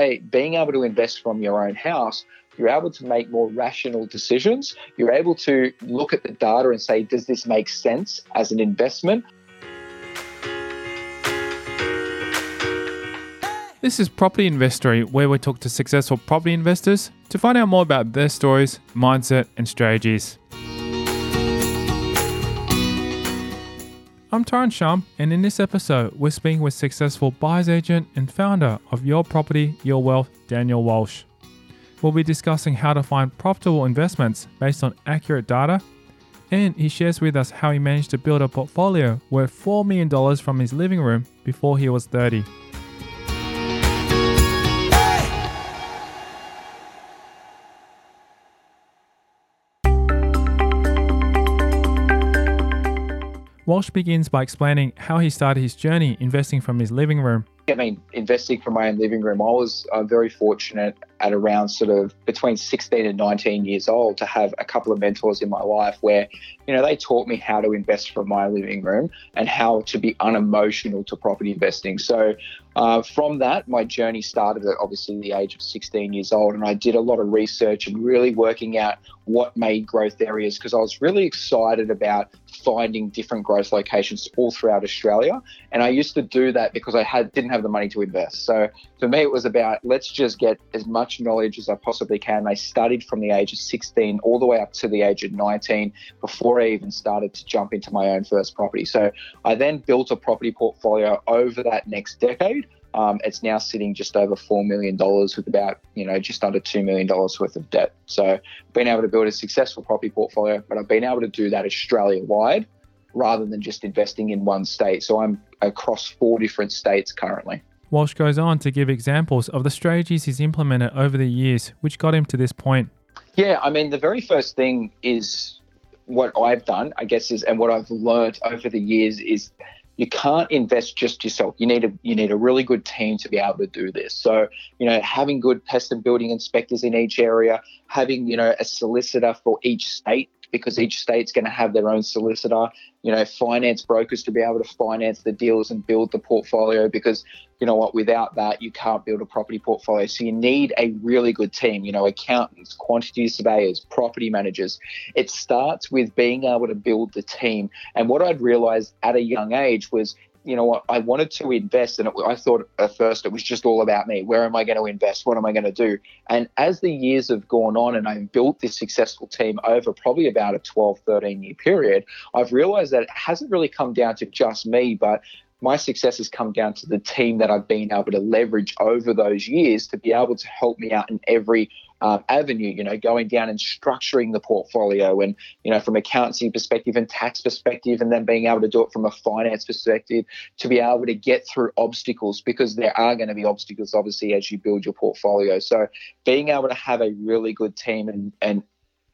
by being able to invest from your own house, you're able to make more rational decisions. You're able to look at the data and say, does this make sense as an investment? This is Property Investory, where we talk to successful property investors to find out more about their stories, mindset, and strategies. I'm Tyron Shum, and in this episode, we're speaking with successful buyer's agent and founder of Your Property, Your Wealth, Daniel Walsh. We'll be discussing how to find profitable investments based on accurate data, and he shares with us how he managed to build a portfolio worth $4 million from his living room before he was 30. Walsh begins by explaining how he started his journey investing from his living room. I mean, investing from my own living room, I was uh, very fortunate at around sort of between 16 and 19 years old to have a couple of mentors in my life where, you know, they taught me how to invest from my living room and how to be unemotional to property investing. So uh, from that, my journey started at obviously the age of 16 years old, and I did a lot of research and really working out what made growth areas because I was really excited about finding different growth locations all throughout Australia. And I used to do that because I had didn't have the money to invest. So for me, it was about let's just get as much much knowledge as I possibly can. I studied from the age of 16 all the way up to the age of 19 before I even started to jump into my own first property. So I then built a property portfolio over that next decade. Um, it's now sitting just over $4 million with about, you know, just under $2 million worth of debt. So been able to build a successful property portfolio, but I've been able to do that Australia wide rather than just investing in one state. So I'm across four different states currently. Walsh goes on to give examples of the strategies he's implemented over the years, which got him to this point. Yeah, I mean, the very first thing is what I've done, I guess, is and what I've learned over the years is you can't invest just yourself. You need a you need a really good team to be able to do this. So, you know, having good pest and building inspectors in each area, having, you know, a solicitor for each state because each state's going to have their own solicitor, you know, finance brokers to be able to finance the deals and build the portfolio because, you know what, without that, you can't build a property portfolio. So you need a really good team, you know, accountants, quantity surveyors, property managers. It starts with being able to build the team. And what I'd realized at a young age was you know what, I wanted to invest, and it, I thought at first it was just all about me. Where am I going to invest? What am I going to do? And as the years have gone on and I've built this successful team over probably about a 12, 13 year period, I've realized that it hasn't really come down to just me, but my success has come down to the team that I've been able to leverage over those years to be able to help me out in every um, avenue, you know, going down and structuring the portfolio and, you know, from accountancy perspective and tax perspective, and then being able to do it from a finance perspective to be able to get through obstacles because there are going to be obstacles, obviously, as you build your portfolio. So being able to have a really good team and, and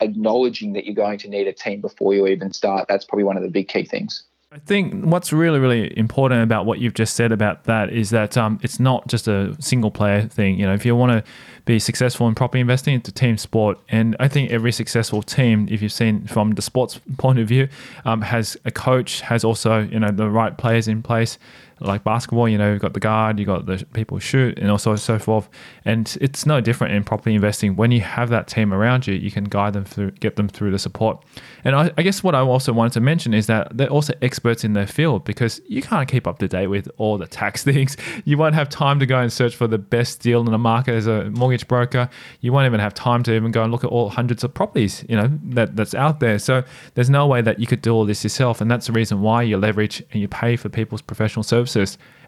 acknowledging that you're going to need a team before you even start, that's probably one of the big key things. I think what's really, really important about what you've just said about that is that um, it's not just a single player thing. You know, if you want to be successful in property investing, it's a team sport. And I think every successful team, if you've seen from the sports point of view, um, has a coach, has also, you know, the right players in place like basketball, you know, you've got the guard, you've got the people shoot, and also so forth. And it's no different in property investing. When you have that team around you, you can guide them through, get them through the support. And I, I guess what I also wanted to mention is that they're also experts in their field because you can't keep up to date with all the tax things. You won't have time to go and search for the best deal in the market as a mortgage broker. You won't even have time to even go and look at all hundreds of properties, you know, that, that's out there. So there's no way that you could do all this yourself. And that's the reason why you leverage and you pay for people's professional services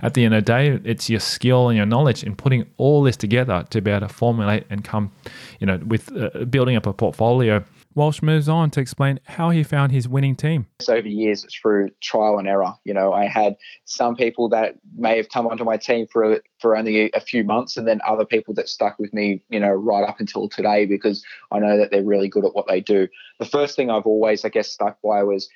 At the end of the day, it's your skill and your knowledge in putting all this together to be able to formulate and come, you know, with uh, building up a portfolio. Walsh moves on to explain how he found his winning team. Over years, through trial and error. You know, I had some people that may have come onto my team for for only a few months, and then other people that stuck with me, you know, right up until today because I know that they're really good at what they do. The first thing I've always, I guess, stuck by was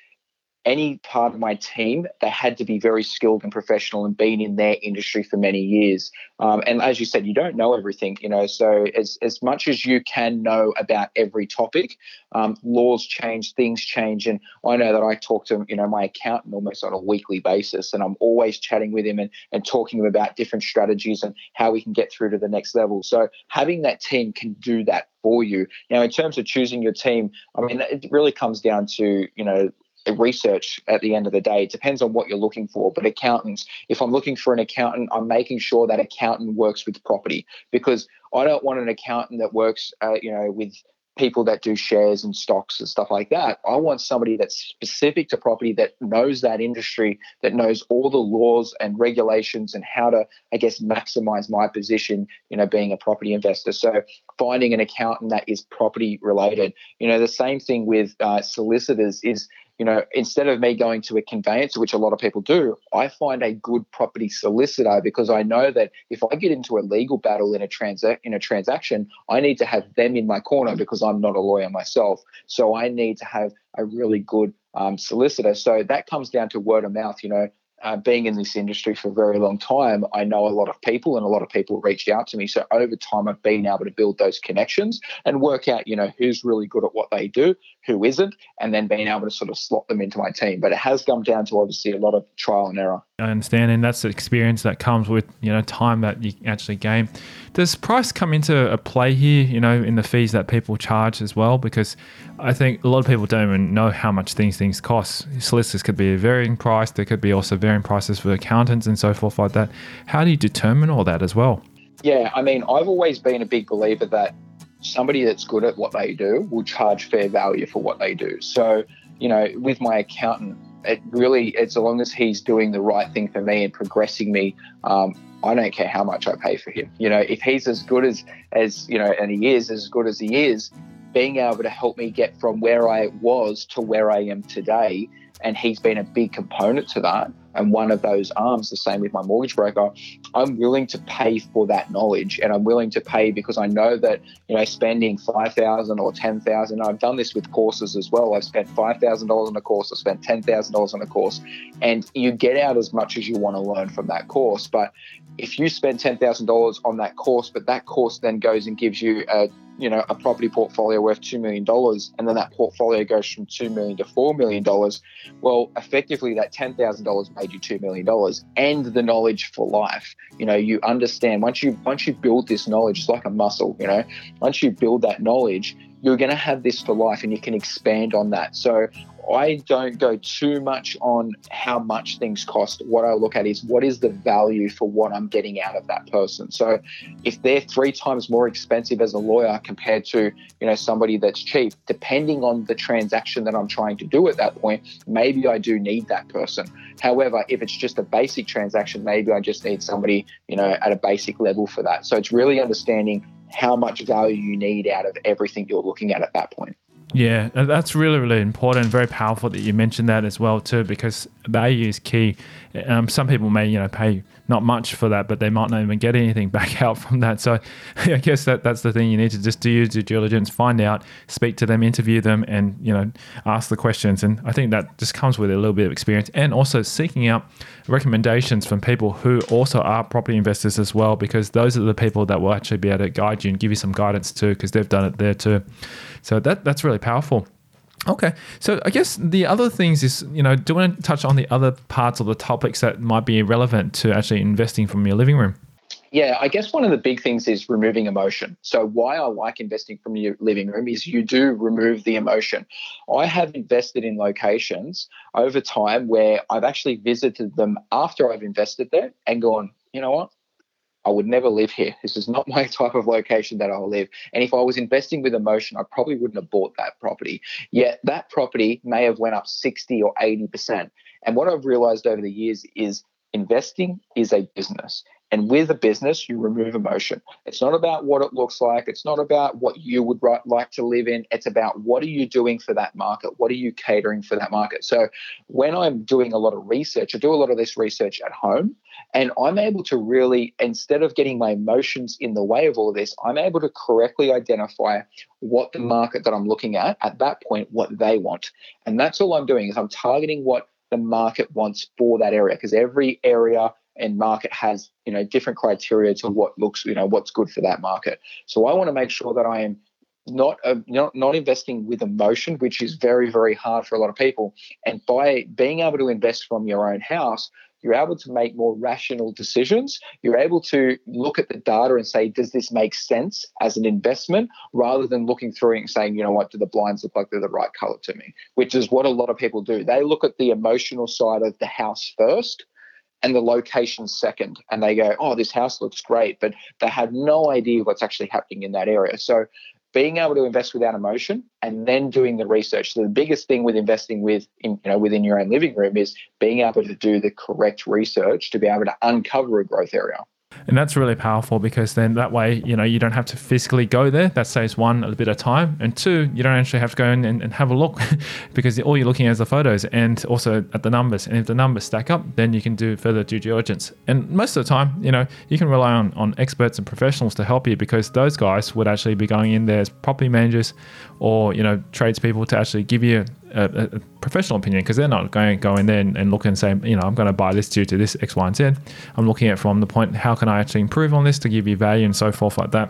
any part of my team, they had to be very skilled and professional and been in their industry for many years. Um, and as you said, you don't know everything, you know. So as as much as you can know about every topic, um, laws change, things change, and I know that I talk to you know my accountant almost on a weekly basis, and I'm always chatting with him and and talking to him about different strategies and how we can get through to the next level. So having that team can do that for you. Now, in terms of choosing your team, I mean, it really comes down to you know research at the end of the day. It depends on what you're looking for. But accountants, if I'm looking for an accountant, I'm making sure that accountant works with property because I don't want an accountant that works, uh, you know, with people that do shares and stocks and stuff like that. I want somebody that's specific to property that knows that industry, that knows all the laws and regulations and how to, I guess, maximize my position, you know, being a property investor. So finding an accountant that is property related. You know, the same thing with uh, solicitors is you know, instead of me going to a conveyancer, which a lot of people do, I find a good property solicitor because I know that if I get into a legal battle in a transa- in a transaction, I need to have them in my corner because I'm not a lawyer myself. So I need to have a really good um, solicitor. So that comes down to word of mouth. You know, uh, being in this industry for a very long time, I know a lot of people and a lot of people reached out to me. So over time, I've been able to build those connections and work out, you know, who's really good at what they do, who isn't, and then being able to sort of slot them into my team. But it has come down to obviously a lot of trial and error. I understand, and that's the experience that comes with you know time that you actually gain. Does price come into a play here? You know, in the fees that people charge as well, because I think a lot of people don't even know how much things things cost. Solicitors could be a varying price. There could be also varying prices for accountants and so forth like that. How do you determine all that as well? Yeah, I mean, I've always been a big believer that somebody that's good at what they do will charge fair value for what they do. So, you know, with my accountant, it really, as long as he's doing the right thing for me and progressing me, um, I don't care how much I pay for him. You know, if he's as good as, as, you know, and he is as good as he is, being able to help me get from where I was to where I am today and he's been a big component to that and one of those arms the same with my mortgage broker i'm willing to pay for that knowledge and i'm willing to pay because i know that you know spending 5000 or 10000 i've done this with courses as well. I've spent $5000 on a course i've spent $10000 on a course and you get out as much as you want to learn from that course. But if you spend $10000 on that course but that course then goes and gives you a you know a property portfolio worth two million dollars, and then that portfolio goes from two million to four million dollars, well, effectively that ten thousand dollars made you two million dollars, and the knowledge for life. You know, you understand once you once you build this knowledge, it's like a muscle. You know, once you build that knowledge, you're going to have this for life, and you can expand on that. So I don't go too much on how much things cost. What I look at is what is the value for what I'm getting out of that person. So if they're three times more expensive as a lawyer compared to, you know, somebody that's cheap, depending on the transaction that I'm trying to do at that point, maybe I do need that person. However, if it's just a basic transaction, maybe I just need somebody, you know, at a basic level for that. So it's really understanding how much value you need out of everything you're looking at at that point. Yeah, that's really, really important. Very powerful that you mentioned that as well too, because value is key. Um, some people may, you know, pay not much for that, but they might not even get anything back out from that. So I guess that that's the thing. You need to just do your due diligence, find out, speak to them, interview them, and you know, ask the questions. And I think that just comes with a little bit of experience, and also seeking out recommendations from people who also are property investors as well, because those are the people that will actually be able to guide you and give you some guidance too, because they've done it there too. So that that's really powerful. Okay, so I guess the other things is, you know, do you want to touch on the other parts of the topics that might be relevant to actually investing from your living room? Yeah, I guess one of the big things is removing emotion. So, why I like investing from your living room is you do remove the emotion. I have invested in locations over time where I've actually visited them after I've invested there and gone, you know what? I would never live here. This is not my type of location that I'll live. And if I was investing with emotion, I probably wouldn't have bought that property. Yet that property may have went up 60 or 80%. And what I've realized over the years is investing is a business. And with a business, you remove emotion. It's not about what it looks like. It's not about what you would like to live in. It's about what are you doing for that market? What are you catering for that market? So when I'm doing a lot of research, I do a lot of this research at home, and I'm able to really, instead of getting my emotions in the way of all of this, I'm able to correctly identify what the market that I'm looking at at that point, what they want. And that's all I'm doing is I'm targeting what the market wants for that area because every area and market has you know different criteria to what looks you know what's good for that market so i want to make sure that i am not uh, not not investing with emotion which is very very hard for a lot of people and by being able to invest from your own house you're able to make more rational decisions. You're able to look at the data and say, does this make sense as an investment rather than looking through and saying, you know what, do the blinds look like they're the right color to me? Which is what a lot of people do. They look at the emotional side of the house first and the location second. And they go, oh, this house looks great, but they have no idea what's actually happening in that area. So being able to invest without emotion and then doing the research. So the biggest thing with investing with in, you know within your own living room is being able to do the correct research to be able to uncover a growth area. And that's really powerful because then that way, you know, you don't have to physically go there. That saves one, a bit of time. And two, you don't actually have to go in and, and have a look because all you're looking at is the photos and also at the numbers. And if the numbers stack up, then you can do further due diligence. And most of the time, you know, you can rely on, on experts and professionals to help you because those guys would actually be going in there as property managers or, you know, tradespeople to actually give you a, a professional opinion because they're not going go in there and, and, look and say, you know, I'm going to buy this due to this X, Y, and Z. I'm looking at from the point, how can I actually improve on this to give you value and so forth like that.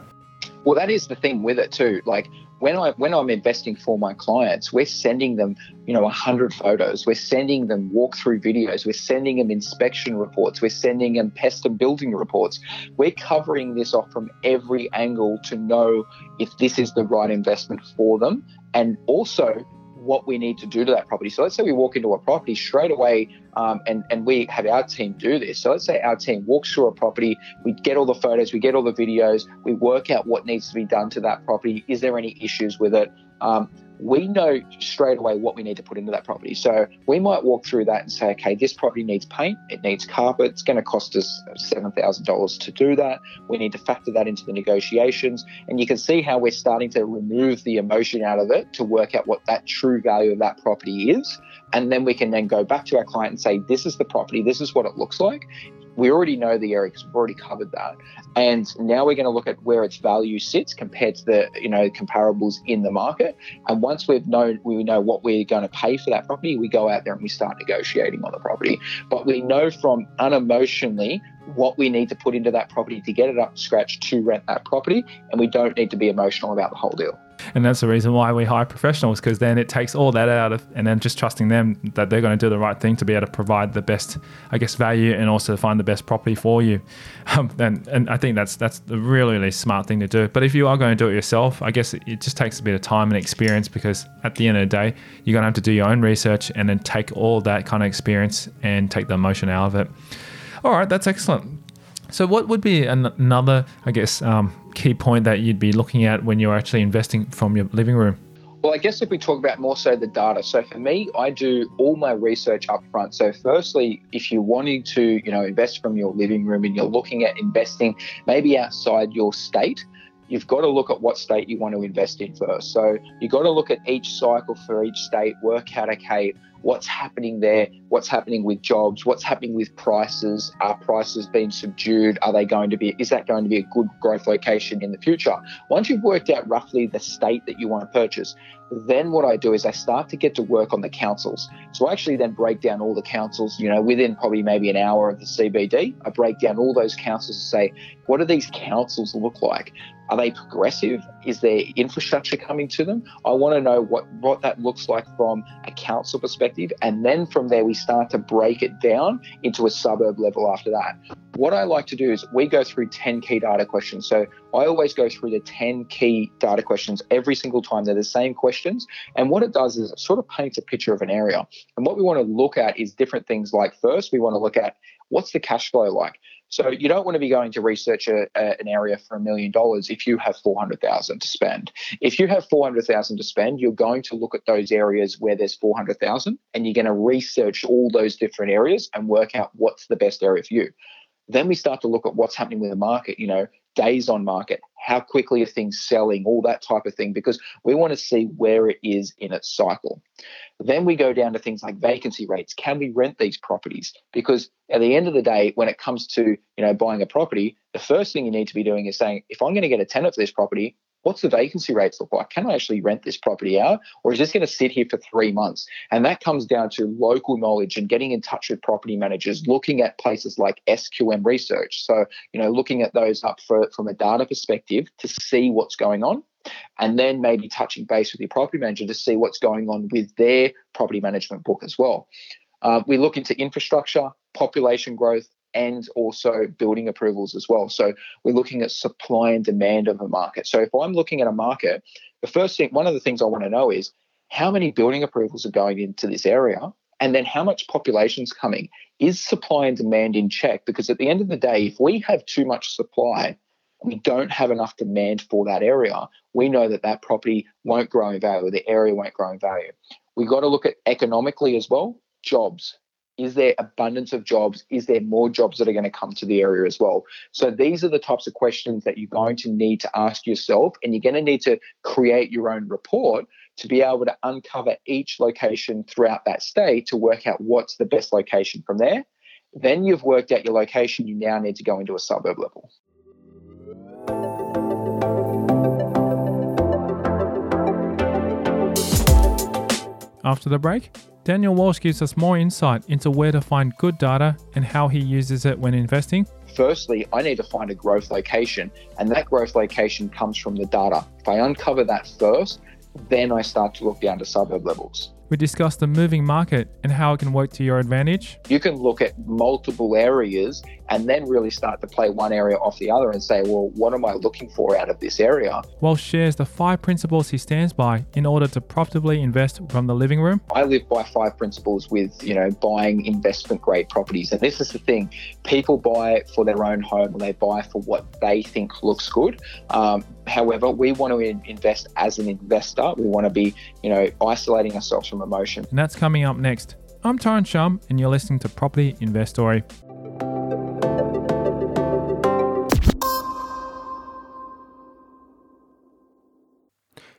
Well, that is the thing with it too. Like when I when I'm investing for my clients, we're sending them, you know, hundred photos. We're sending them walkthrough videos. We're sending them inspection reports. We're sending them pest and building reports. We're covering this off from every angle to know if this is the right investment for them, and also what we need to do to that property. So let's say we walk into a property straight away, um, and and we have our team do this. So let's say our team walks through a property, we get all the photos, we get all the videos, we work out what needs to be done to that property. Is there any issues with it? Um, we know straight away what we need to put into that property. So we might walk through that and say, okay, this property needs paint, it needs carpet, it's going to cost us $7,000 to do that. We need to factor that into the negotiations. And you can see how we're starting to remove the emotion out of it to work out what that true value of that property is. And then we can then go back to our client and say, this is the property, this is what it looks like we already know the area because we've already covered that. And now we're going to look at where its value sits compared to the you know comparables in the market. And once we've known we know what we're going to pay for that property, we go out there and we start negotiating on the property. But we know from unemotionally what we need to put into that property to get it up to scratch to rent that property, and we don't need to be emotional about the whole deal. And that's the reason why we hire professionals because then it takes all that out of, and then just trusting them that they're going to do the right thing to be able to provide the best, I guess, value and also find the best property for you. Um, and, and I think that's that's the really really smart thing to do. But if you are going to do it yourself, I guess it, it just takes a bit of time and experience because at the end of the day, you're going to have to do your own research and then take all that kind of experience and take the emotion out of it. All right, that's excellent. So, what would be an- another, I guess, um, key point that you'd be looking at when you're actually investing from your living room? Well, I guess if we talk about more so the data. So for me, I do all my research up front. So firstly, if you're wanting to, you know, invest from your living room and you're looking at investing maybe outside your state, you've got to look at what state you want to invest in first. So you've got to look at each cycle for each state, work out, okay, what's happening there, what's happening with jobs, what's happening with prices. Are prices being subdued? Are they going to be, is that going to be a good growth location in the future? Once you've worked out roughly the state that you want to purchase, then what I do is I start to get to work on the councils. So I actually then break down all the councils, you know, within probably maybe an hour of the CBD. I break down all those councils and say, what do these councils look like? Are they progressive? Is there infrastructure coming to them? I want to know what, what that looks like from a council perspective. And then from there, we start to break it down into a suburb level after that. what I like to do is we go through 10 key data questions. So I always go through the 10 key data questions every single time. They're the same questions. And what it does is it sort of paints a picture of an area. And what we want to look at is different things like first, we want to look at what's the cash flow like? So you don't want to be going to research a, a, an area for a million dollars if you have 400,000 to spend. If you have 400,000 to spend, you're going to look at those areas where there's 400,000 and you're going to research all those different areas and work out what's the best area for you. Then we start to look at what's happening with the market, you know, days on market, how quickly are things selling, all that type of thing, because we want to see where it is in its cycle. Then we go down to things like vacancy rates. Can we rent these properties? Because at the end of the day, when it comes to you know buying a property, the first thing you need to be doing is saying, if I'm going to get a tenant for this property, what's the vacancy rates look like? Can I actually rent this property out? Or is this going to sit here for three months? And that comes down to local knowledge and getting in touch with property managers, looking at places like SQM research. So, you know, looking at those up for, from a data perspective to see what's going on. And then maybe touching base with your property manager to see what's going on with their property management book as well. Uh, we look into infrastructure, population growth, and also building approvals as well. So we're looking at supply and demand of a market. So if I'm looking at a market, the first thing, one of the things I want to know is how many building approvals are going into this area? And then how much population's coming? Is supply and demand in check? Because at the end of the day, if we have too much supply, we don't have enough demand for that area, we know that that property won't grow in value, the area won't grow in value. We've got to look at economically as well, jobs is there abundance of jobs? Is there more jobs that are going to come to the area as well? So these are the types of questions that you're going to need to ask yourself, and you're going to need to create your own report to be able to uncover each location throughout that state to work out what's the best location from there. Then you've worked out your location, you now need to go into a suburb level. After the break, Daniel Walsh gives us more insight into where to find good data and how he uses it when investing. Firstly, I need to find a growth location, and that growth location comes from the data. If I uncover that first, then I start to look down to suburb levels. We discussed the moving market and how it can work to your advantage. You can look at multiple areas and then really start to play one area off the other and say, well, what am I looking for out of this area? Walsh shares the five principles he stands by in order to profitably invest from the living room. I live by five principles with, you know, buying investment grade properties. And this is the thing people buy for their own home, they buy for what they think looks good. Um, however, we want to invest as an investor. We want to be, you know, isolating ourselves from emotion. And that's coming up next. I'm Tyron Shum, and you're listening to Property Investory.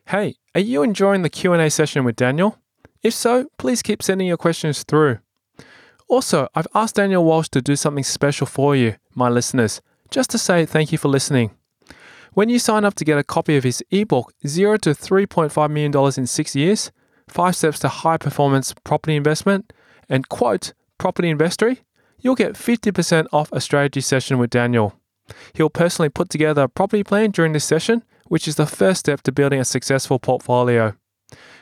Hey, are you enjoying the Q&A session with Daniel? If so, please keep sending your questions through. Also, I've asked Daniel Walsh to do something special for you, my listeners, just to say thank you for listening. When you sign up to get a copy of his ebook, 0 to $3.5 million in 6 years, 5 steps to high performance property investment, and quote, property investory, you'll get 50% off a strategy session with Daniel. He'll personally put together a property plan during this session which is the first step to building a successful portfolio.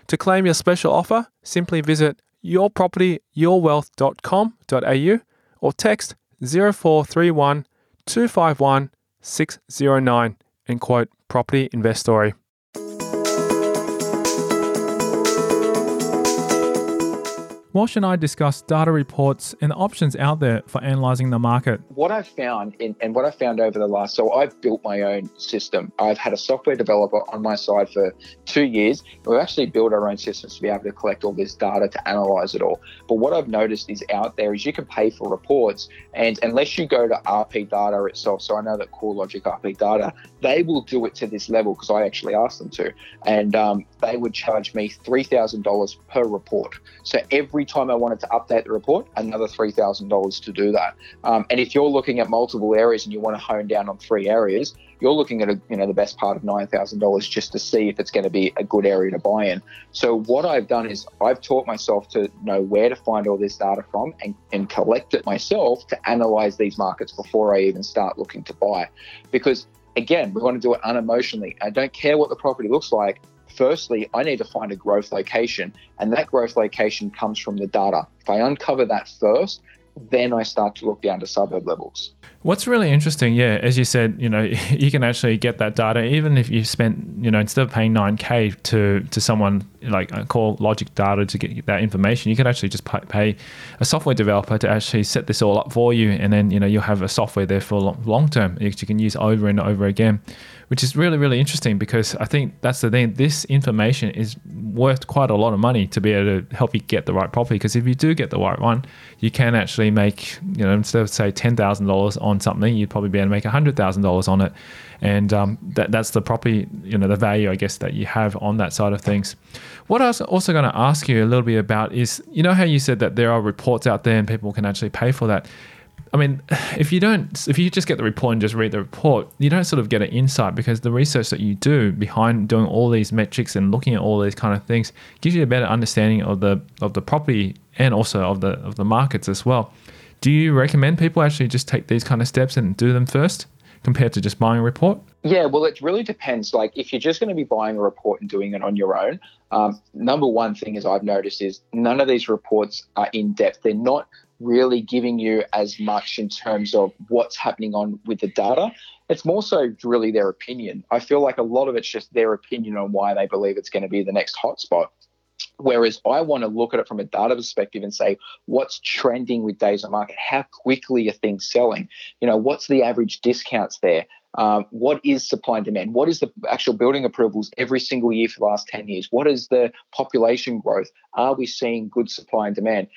To claim your special offer, simply visit yourpropertyyourwealth.com.au or text 0431 251 609 and quote Property Investory. Walsh and I discussed data reports and the options out there for analyzing the market. What I've found in, and what I've found over the last, so I've built my own system. I've had a software developer on my side for two years. We've actually built our own systems to be able to collect all this data to analyze it all. But what I've noticed is out there is you can pay for reports, and unless you go to RP Data itself, so I know that CoreLogic RP Data, they will do it to this level because I actually asked them to, and um, they would charge me three thousand dollars per report. So every every time I wanted to update the report, another $3,000 to do that. Um, and if you're looking at multiple areas and you want to hone down on three areas, you're looking at a, you know the best part of $9,000 just to see if it's going to be a good area to buy in. So what I've done is I've taught myself to know where to find all this data from and, and collect it myself to analyze these markets before I even start looking to buy. Because again, we want to do it unemotionally. I don't care what the property looks like firstly, I need to find a growth location, and that growth location comes from the data. If I uncover that first, then I start to look down to suburb levels. What's really interesting, yeah, as you said, you know, you can actually get that data even if you spent, you know, instead of paying 9k to to someone like uh, CoreLogic Data to get that information, you can actually just pay a software developer to actually set this all up for you, and then you know you'll have a software there for long, long term which you can use over and over again which is really, really interesting because I think that's the thing. This information is worth quite a lot of money to be able to help you get the right property. Because if you do get the right one, you can actually make, you know, instead of say $10,000 on something, you'd probably be able to make $100,000 on it. And um, that, that's the property, you know, the value, I guess, that you have on that side of things. What I was also going to ask you a little bit about is, you know, how you said that there are reports out there and people can actually pay for that. I mean, if you don't, if you just get the report and just read the report, you don't sort of get an insight because the research that you do behind doing all these metrics and looking at all these kind of things gives you a better understanding of the of the property and also of the of the markets as well. Do you recommend people actually just take these kind of steps and do them first compared to just buying a report? Yeah, well, it really depends. Like, if you're just going to be buying a report and doing it on your own, um, number one thing is I've noticed is none of these reports are in depth. They're not really giving you as much in terms of what's happening on with the data. It's more so really their opinion. I feel like a lot of it's just their opinion on why they believe it's going to be the next hotspot. Whereas I want to look at it from a data perspective and say, what's trending with days on market? How quickly are things selling? You know, what's the average discounts there? Um, what is supply and demand? What is the actual building approvals every single year for the last 10 years? What is the population growth? Are we seeing good supply and demand?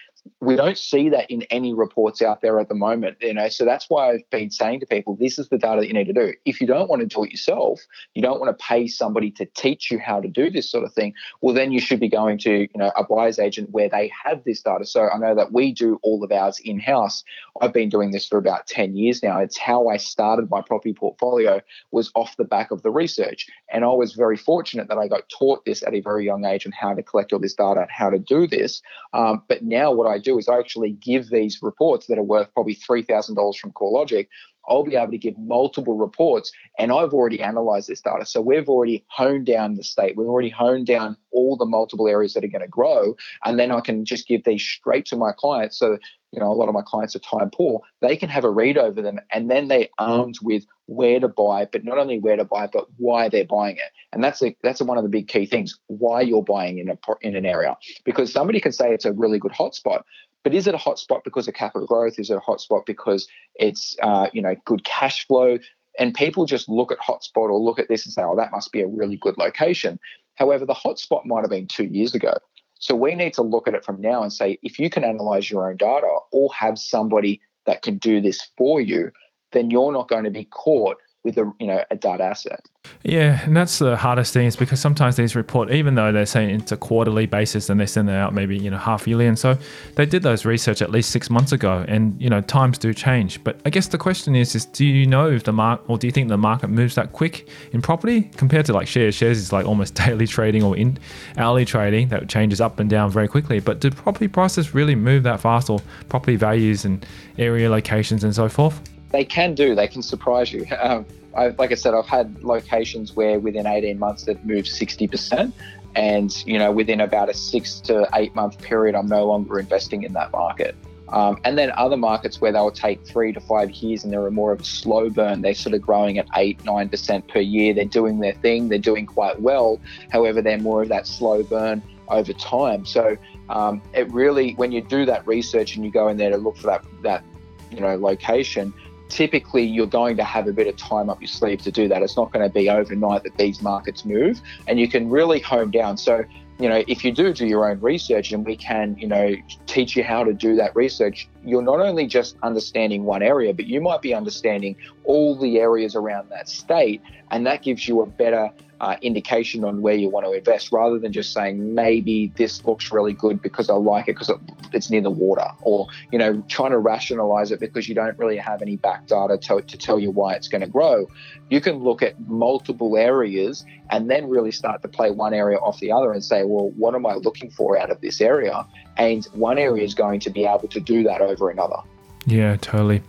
We don't see that in any reports out there at the moment you know so that's why i've been saying to people this is the data that you need to do. If you don't want to do it yourself you don't want to pay somebody to teach you how to do this sort of thing well then you should be going to you know a buyer's agent where they have this data. So i know that we do all of ours in house i've been doing this for about 10 years now. It's how i started my property portfolio was off the back of the research. And i was very fortunate that i got taught this at a very young age and how to collect all this data and how to do this. Um, but now what i I do is I actually give these reports that are worth probably $3,000 from CoreLogic. I'll be able to give multiple reports and I've already analyzed this data. So we've already honed down the state. We've already honed down all the multiple areas that are going to grow. And then I can just give these straight to my clients. So, you know, a lot of my clients are time poor. They can have a read over them and then they're armed with where to buy, but not only where to buy, but why they're buying it. And that's a, that's a, one of the big key things, why you're buying in a in an area. Because somebody can say it's a really good hotspot, but is it a hotspot because of capital growth? Is it a hotspot because it's uh, you know good cash flow? And people just look at hotspot or look at this and say, oh, that must be a really good location. However, the hotspot might have been two years ago. So we need to look at it from now and say, if you can analyze your own data or have somebody that can do this for you, then you're not going to be caught with a you know a data asset. Yeah, and that's the hardest thing is because sometimes these report, even though they're saying it's a quarterly basis and they send it out maybe you know half yearly, and so they did those research at least six months ago, and you know times do change. But I guess the question is, is do you know if the market or do you think the market moves that quick in property compared to like shares? Shares is like almost daily trading or in hourly trading that changes up and down very quickly. But do property prices really move that fast, or property values and area locations and so forth? They can do. They can surprise you. Um, I, like I said, I've had locations where within 18 months they've moved 60%, and you know within about a six to eight month period, I'm no longer investing in that market. Um, and then other markets where they'll take three to five years and they're more of a slow burn. They're sort of growing at eight, nine percent per year. They're doing their thing. They're doing quite well. However, they're more of that slow burn over time. So um, it really, when you do that research and you go in there to look for that that you know location, typically you're going to have a bit of time up your sleeve to do that. It's not going to be overnight that these markets move, and you can really hone down. So, you know, if you do do your own research and we can, you know, teach you how to do that research, you're not only just understanding one area, but you might be understanding all the areas around that state, and that gives you a better uh, indication on where you want to invest rather than just saying maybe this looks really good because I like it because it, it's near the water or you know trying to rationalize it because you don't really have any back data to, to tell you why it's going to grow. You can look at multiple areas and then really start to play one area off the other and say well what am I looking for out of this area? And one area is going to be able to do that over another yeah, totally.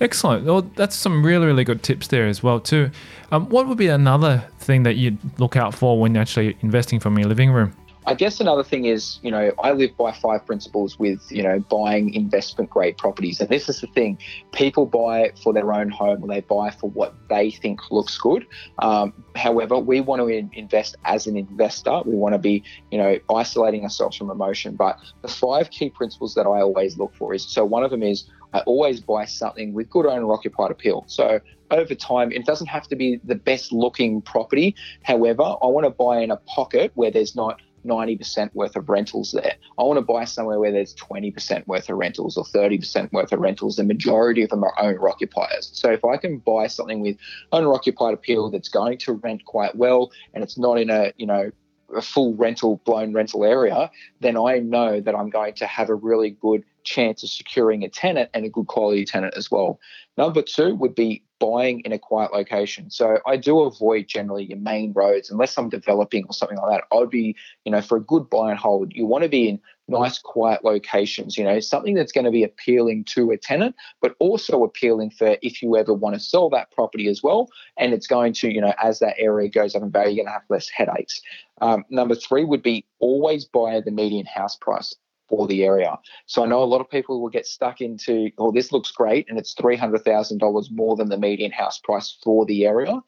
Excellent. Well, that's some really, really good tips there as well too. Um, what would be another thing that you'd look out for when actually investing from your living room? I guess another thing is, you know, I live by five principles with, you know, buying investment grade properties. And this is the thing people buy for their own home or they buy for what they think looks good. Um, however, we want to in- invest as an investor. We want to be, you know, isolating ourselves from emotion. But the five key principles that I always look for is so one of them is I always buy something with good owner occupied appeal. So over time, it doesn't have to be the best looking property. However, I want to buy in a pocket where there's not 90% worth of rentals there. I want to buy somewhere where there's 20% worth of rentals or 30% worth of rentals. The majority of them are owner occupiers. So if I can buy something with owner occupied appeal that's going to rent quite well and it's not in a, you know, a full rental blown rental area, then I know that I'm going to have a really good chance of securing a tenant and a good quality tenant as well. Number two would be buying in a quiet location. So I do avoid generally your main roads unless I'm developing or something like that. I would be, you know, for a good buy and hold, you want to be in nice quiet locations, you know, something that's going to be appealing to a tenant, but also appealing for if you ever want to sell that property as well. And it's going to, you know, as that area goes up in value, you're going to have less headaches. Um, number three would be always buy the median house price for the area. So I know a lot of people will get stuck into, oh, this looks great and it's $300,000 more than the median house price for the area.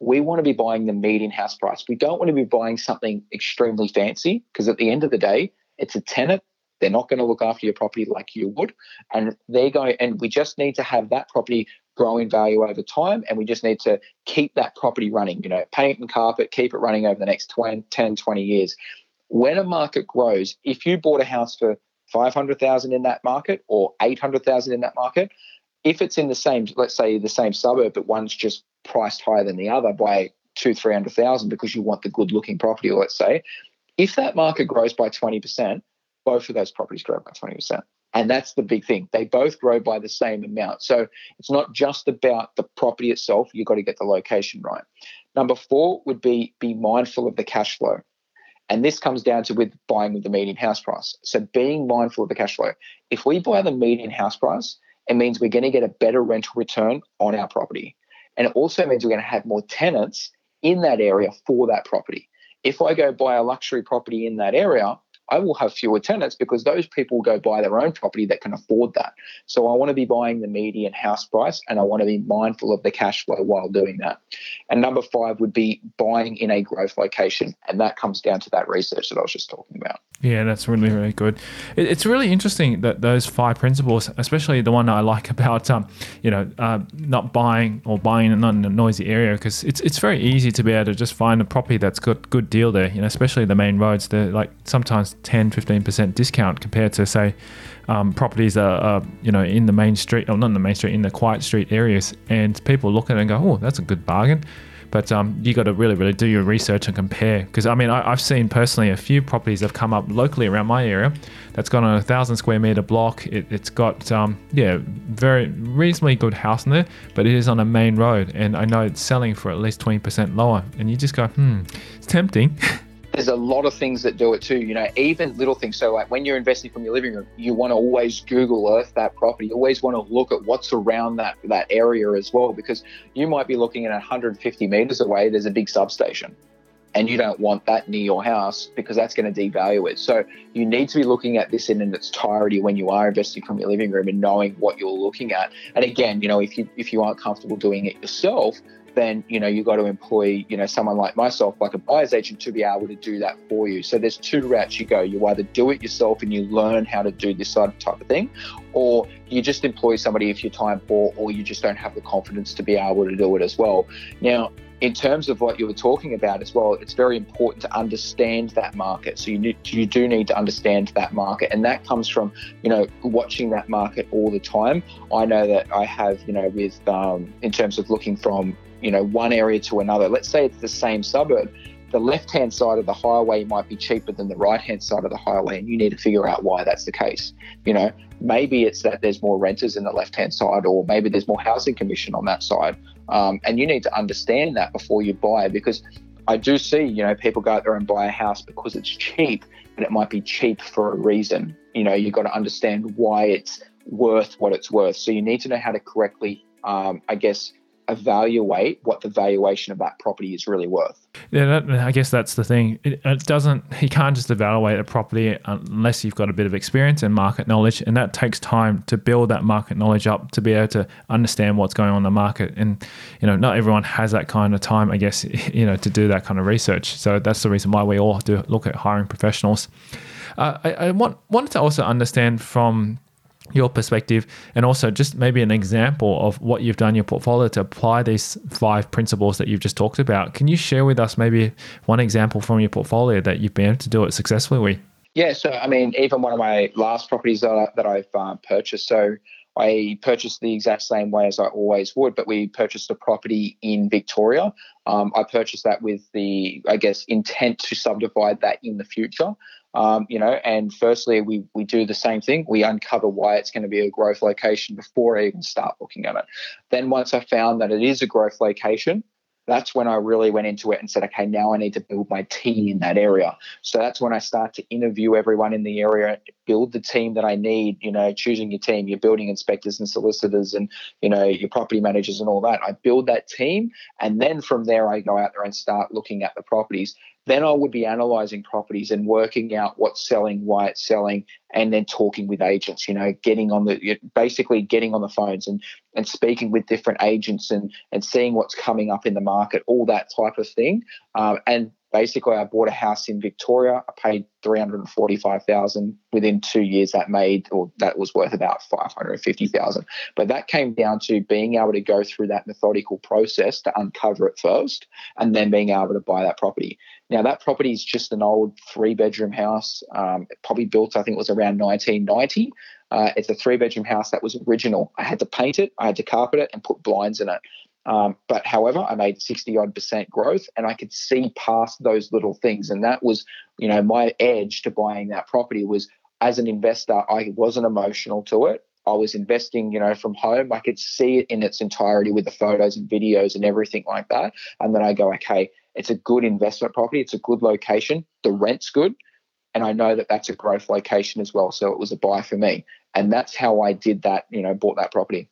We want to be buying the median house price. We don't want to be buying something extremely fancy because at the end of the day, it's a tenant. They're not going to look after your property like you would. And they're going, and we just need to have that property grow in value over time. And we just need to keep that property running, you know, paint and carpet, keep it running over the next 20, 10, 20 years when a market grows, if you bought a house for 500,000 in that market or 800,000 in that market, if it's in the same, let's say the same suburb, but one's just priced higher than the other by two, 300,000 because you want the good looking property, let's say, if that market grows by 20%, both of those properties grow by 20%. And that's the big thing. They both grow by the same amount. So it's not just about the property itself. You've got to get the location right. Number four would be be mindful of the cash flow. And this comes down to with buying with the median house price. So being mindful of the cash flow. If we buy the median house price, it means we're going to get a better rental return on our property. And it also means we're going to have more tenants in that area for that property. If I go buy a luxury property in that area, I will have fewer tenants because those people go buy their own property that can afford that. So I want to be buying the median house price and I want to be mindful of the cash flow while doing that. And number five would be buying in a growth location. And that comes down to that research that I was just talking about. Yeah, that's really, really good. It's really interesting that those five principles, especially the one I like about, um, you know, uh, not buying or buying not in a noisy area, because it's it's very easy to be able to just find a property that's got good deal there. You know, especially the main roads. They're like sometimes 10, 15% discount compared to, say, um, properties that are, you know, in the main street, or not in the main street, in the quiet street areas. And people look at it and go, oh, that's a good bargain. But um, you got to really, really do your research and compare. Because I mean, I, have seen personally a few properties have come up locally around my area that's got a thousand square meter block. It, has got, um, yeah, very reasonably good house in there, but it is on a main road. And I know it's selling for at least 20% lower. And you just go, hmm, it's tempting. there's a lot of things that do it too. You know, even little things. So like when you're investing from your living room, you want to always Google Earth that property. You always want to look at what's around that that area as well, because you might be looking at 150 meters away. There's a big substation, and you don't want that near your house because that's going to devalue it. So you need to be looking at this in its entirety when you are investing from your living room and knowing what you're looking at. And again, you know, if you if you aren't comfortable doing it yourself, then you know you got to employ you know someone like myself like a buyer's agent to be able to do that for you so there's two routes you go you either do it yourself and you learn how to do this type of thing or you just employ somebody if you're time poor or you just don't have the confidence to be able to do it as well now in terms of what you were talking about as well, it's very important to understand that market. So you need, you do need to understand that market, and that comes from you know watching that market all the time. I know that I have you know with um, in terms of looking from you know, one area to another. Let's say it's the same suburb. The left hand side of the highway might be cheaper than the right hand side of the highway, and you need to figure out why that's the case. You know, maybe it's that there's more renters in the left hand side, or maybe there's more housing commission on that side. Um, and you need to understand that before you buy because I do see, you know, people go out there and buy a house because it's cheap, but it might be cheap for a reason. You know, you've got to understand why it's worth what it's worth. So you need to know how to correctly, um, I guess, evaluate what the valuation of that property is really worth. Yeah, that, I guess that's the thing. It, it, doesn't. You can't just evaluate a property unless you've got a bit of experience and market knowledge, and that takes time to build that market knowledge up to be able to understand what's going on in the market. And you know, not everyone has that kind of time, I guess, you know, to do that kind of research. So that's the reason why we all do look at hiring professionals. Uh, I, I want, wanted to also understand from your perspective and also just maybe an example of what you've done in your portfolio to apply these five principles that you've just talked about. Can you share with us maybe one example from your portfolio that you've been able to do it successfully with? Yeah, so I mean, even one of my last properties that, I, that I've um, purchased, so I purchased the exact same way as I always would, but we purchased a property in Victoria. Um, I purchased that with the, I guess, intent to subdivide that in the future. Um, you know, and firstly, we we do the same thing. We uncover why it's going to be a growth location before I even start looking at it. Then once I found that it is a growth location, that's when I really went into it and said, okay, now I need to build my team in that area. So that's when I start to interview everyone in the area, build the team that I need, you know, choosing your team, your building inspectors and solicitors and, you know, your property managers and all that. I build that team. And then from there, I go out there and start looking at the properties then I would be analyzing properties and working out what's selling, why it's selling, and then talking with agents. You know, getting on the basically getting on the phones and and speaking with different agents and and seeing what's coming up in the market, all that type of thing. Um, and basically I bought a house in Victoria. I paid three hundred and forty-five thousand. Within two years, that made or that was worth about five hundred and fifty thousand. But that came down to being able to go through that methodical process to uncover it first, and then being able to buy that property. Now that property is just an old three-bedroom house, um, probably built I think it was around nineteen ninety. Uh, it's a three-bedroom house that was original. I had to paint it, I had to carpet it, and put blinds in it. Um, but however, I made 60 odd percent growth and I could see past those little things. And that was, you know, my edge to buying that property was as an investor, I wasn't emotional to it. I was investing, you know, from home. I could see it in its entirety with the photos and videos and everything like that. And then I go, okay, it's a good investment property. It's a good location. The rent's good. And I know that that's a growth location as well. So it was a buy for me. And that's how I did that, you know, bought that property.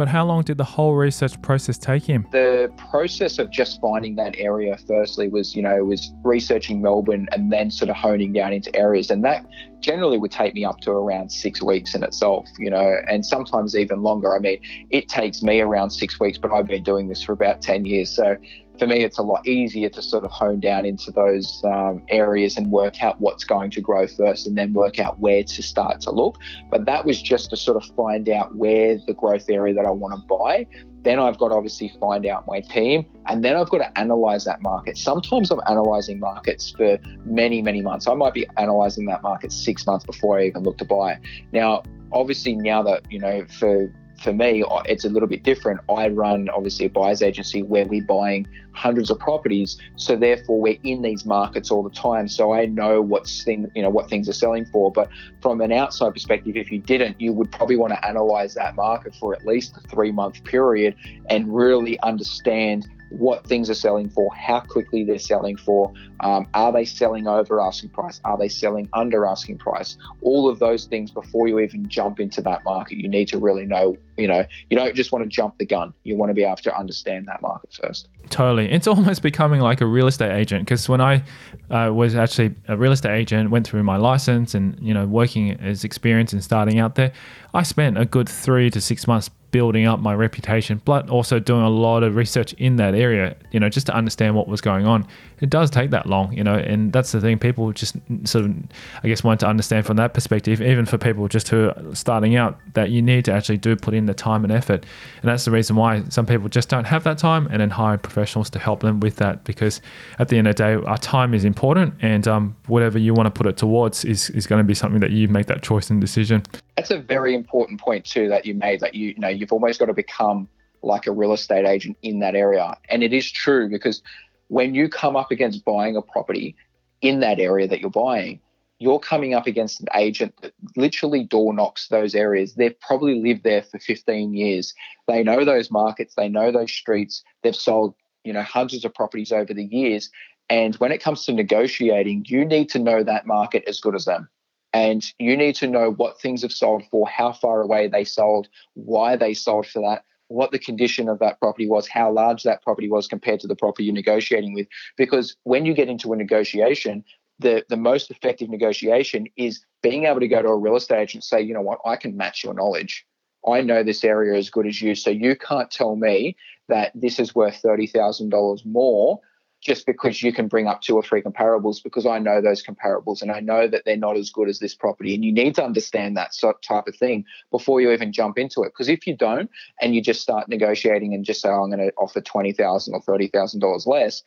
But how long did the whole research process take him? The process of just finding that area, firstly, was, you know, was researching Melbourne and then sort of honing down into areas. And that generally would take me up to around six weeks in itself, you know, and sometimes even longer. I mean, it takes me around six weeks, but I've been doing this for about 10 years. So for me, it's a lot easier to sort of hone down into those um, areas and work out what's going to grow first and then work out where to start to look. But that was just to sort of find out where the growth area that I want to buy. Then I've got to obviously find out my team and then I've got to analyze that market. Sometimes I'm analyzing markets for many, many months. I might be analyzing that market six months before I even look to buy. Now, obviously, now that, you know, for for me, it's a little bit different. I run obviously a buyer's agency where we're buying hundreds of properties, so therefore we're in these markets all the time. So I know what's thing, you know, what things are selling for. But from an outside perspective, if you didn't, you would probably want to analyze that market for at least a three month period and really understand what things are selling for, how quickly they're selling for, um, are they selling over asking price, are they selling under asking price, all of those things before you even jump into that market. You need to really know, you know, you don't just want to jump the gun. You want to be able to understand that market first. Totally. It's almost becoming like a real estate agent because when I uh, was actually a real estate agent, went through my license and, you know, working as experience and starting out there, I spent a good three to six months building up my reputation, but also doing a lot of research in that area, you know, just to understand what was going on. It does take that long, you know, and that's the thing. People just sort of, I guess, want to understand from that perspective, even for people just who are starting out, that you need to actually do put in the time and effort. And that's the reason why some people just don't have that time and then hire professionals to help them with that because at the end of the day, our time is important and um, whatever you want to put it towards is, is going to be something that you make that choice and decision. That's a very important point, too, that you made that you, you know, you've almost got to become like a real estate agent in that area. And it is true because when you come up against buying a property in that area that you're buying, you're coming up against an agent that literally door knocks those areas. They've probably lived there for 15 years. They know those markets, they know those streets. They've sold, you know, hundreds of properties over the years. And when it comes to negotiating, you need to know that market as good as them. And you need to know what things have sold for, how far away they sold, why they sold for that, what the condition of that property was, how large that property was compared to the property you're negotiating with. Because when you get into a negotiation, the, the most effective negotiation is being able to go to a real estate agent and say, you know what, I can match your knowledge. I know this area as good as you. So you can't tell me that this is worth $30,000 more just because you can bring up two or three comparables because I know those comparables and I know that they're not as good as this property. And you need to understand that type of thing before you even jump into it. Because if you don't and you just start negotiating and just say, oh, I'm going to offer 20,000 or $30,000 less,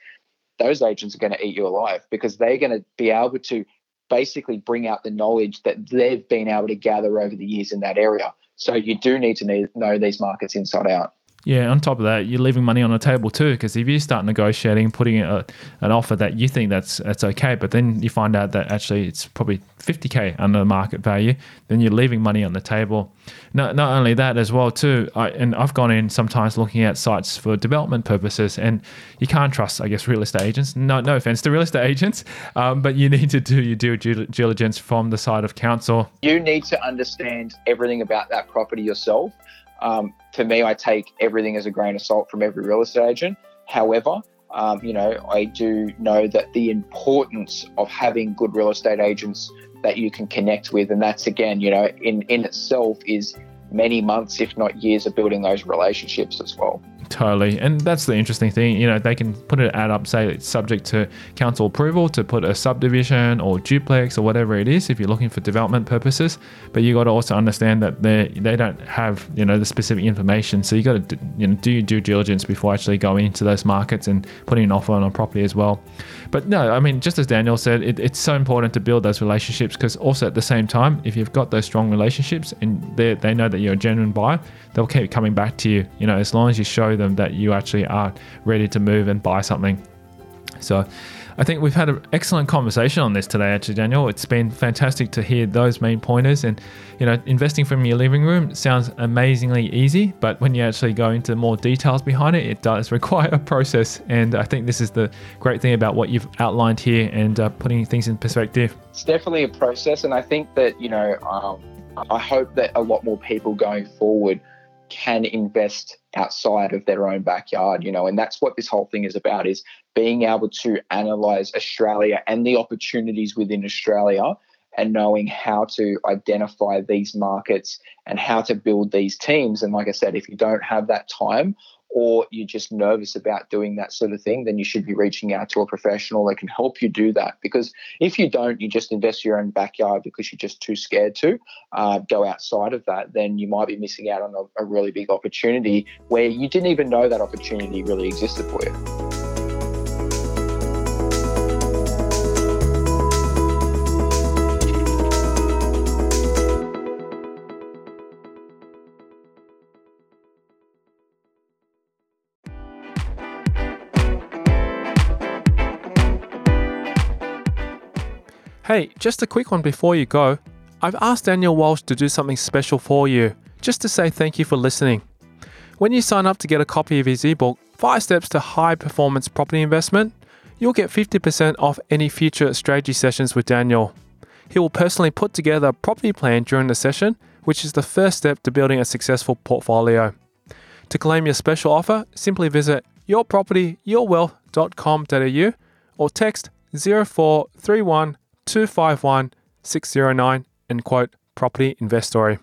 those agents are going to eat you alive because they're going to be able to basically bring out the knowledge that they've been able to gather over the years in that area. So you do need to know these markets inside out. Yeah, on top of that, you're leaving money on the table too, because if you start negotiating, putting a, an offer that you think that's that's okay, but then you find out that actually it's probably 50k under the market value, then you're leaving money on the table. Not, not only that as well too, I, and I've gone in sometimes looking at sites for development purposes, and you can't trust, I guess, real estate agents. No, no offense to real estate agents, um, but you need to do your due diligence from the side of council. You need to understand everything about that property yourself um, for me, I take everything as a grain of salt from every real estate agent. However, um, you know, I do know that the importance of having good real estate agents that you can connect with, and that's again, you know, in in itself is many months, if not years, of building those relationships as well. Totally. And that's the interesting thing. You know, they can put an ad up, say it's subject to council approval to put a subdivision or duplex or whatever it is if you're looking for development purposes. But you got to also understand that they they don't have, you know, the specific information. So you got to you know, do your due diligence before actually going into those markets and putting an offer on a property as well. But no, I mean, just as Daniel said, it, it's so important to build those relationships because also at the same time, if you've got those strong relationships and they, they know that you're a genuine buyer, they'll keep coming back to you, you know, as long as you show them that you actually are ready to move and buy something. So, I think we've had an excellent conversation on this today, actually, Daniel. It's been fantastic to hear those main pointers. And, you know, investing from your living room sounds amazingly easy, but when you actually go into more details behind it, it does require a process. And I think this is the great thing about what you've outlined here and uh, putting things in perspective. It's definitely a process. And I think that, you know, um, I hope that a lot more people going forward can invest outside of their own backyard you know and that's what this whole thing is about is being able to analyze australia and the opportunities within australia and knowing how to identify these markets and how to build these teams. And like i said if you don't have that time or you're just nervous about doing that sort of thing, then you should be reaching out to a professional that can help you do that. Because if you don't, you just invest your own backyard because you're just too scared to uh, go outside of that, then you might be missing out on a, a really big opportunity where you didn't even know that opportunity really existed for you. Hey, just a quick one before you go. I've asked Daniel Walsh to do something special for you, just to say thank you for listening. When you sign up to get a copy of his ebook, 5 Steps to High Performance Property Investment, you'll get 50% off any future strategy sessions with Daniel. He will personally put together a property plan during the session, which is the first step to building a successful portfolio. To claim your special offer, simply visit yourpropertyyourwealth.com.au or text 0431 251 609 and quote property investory.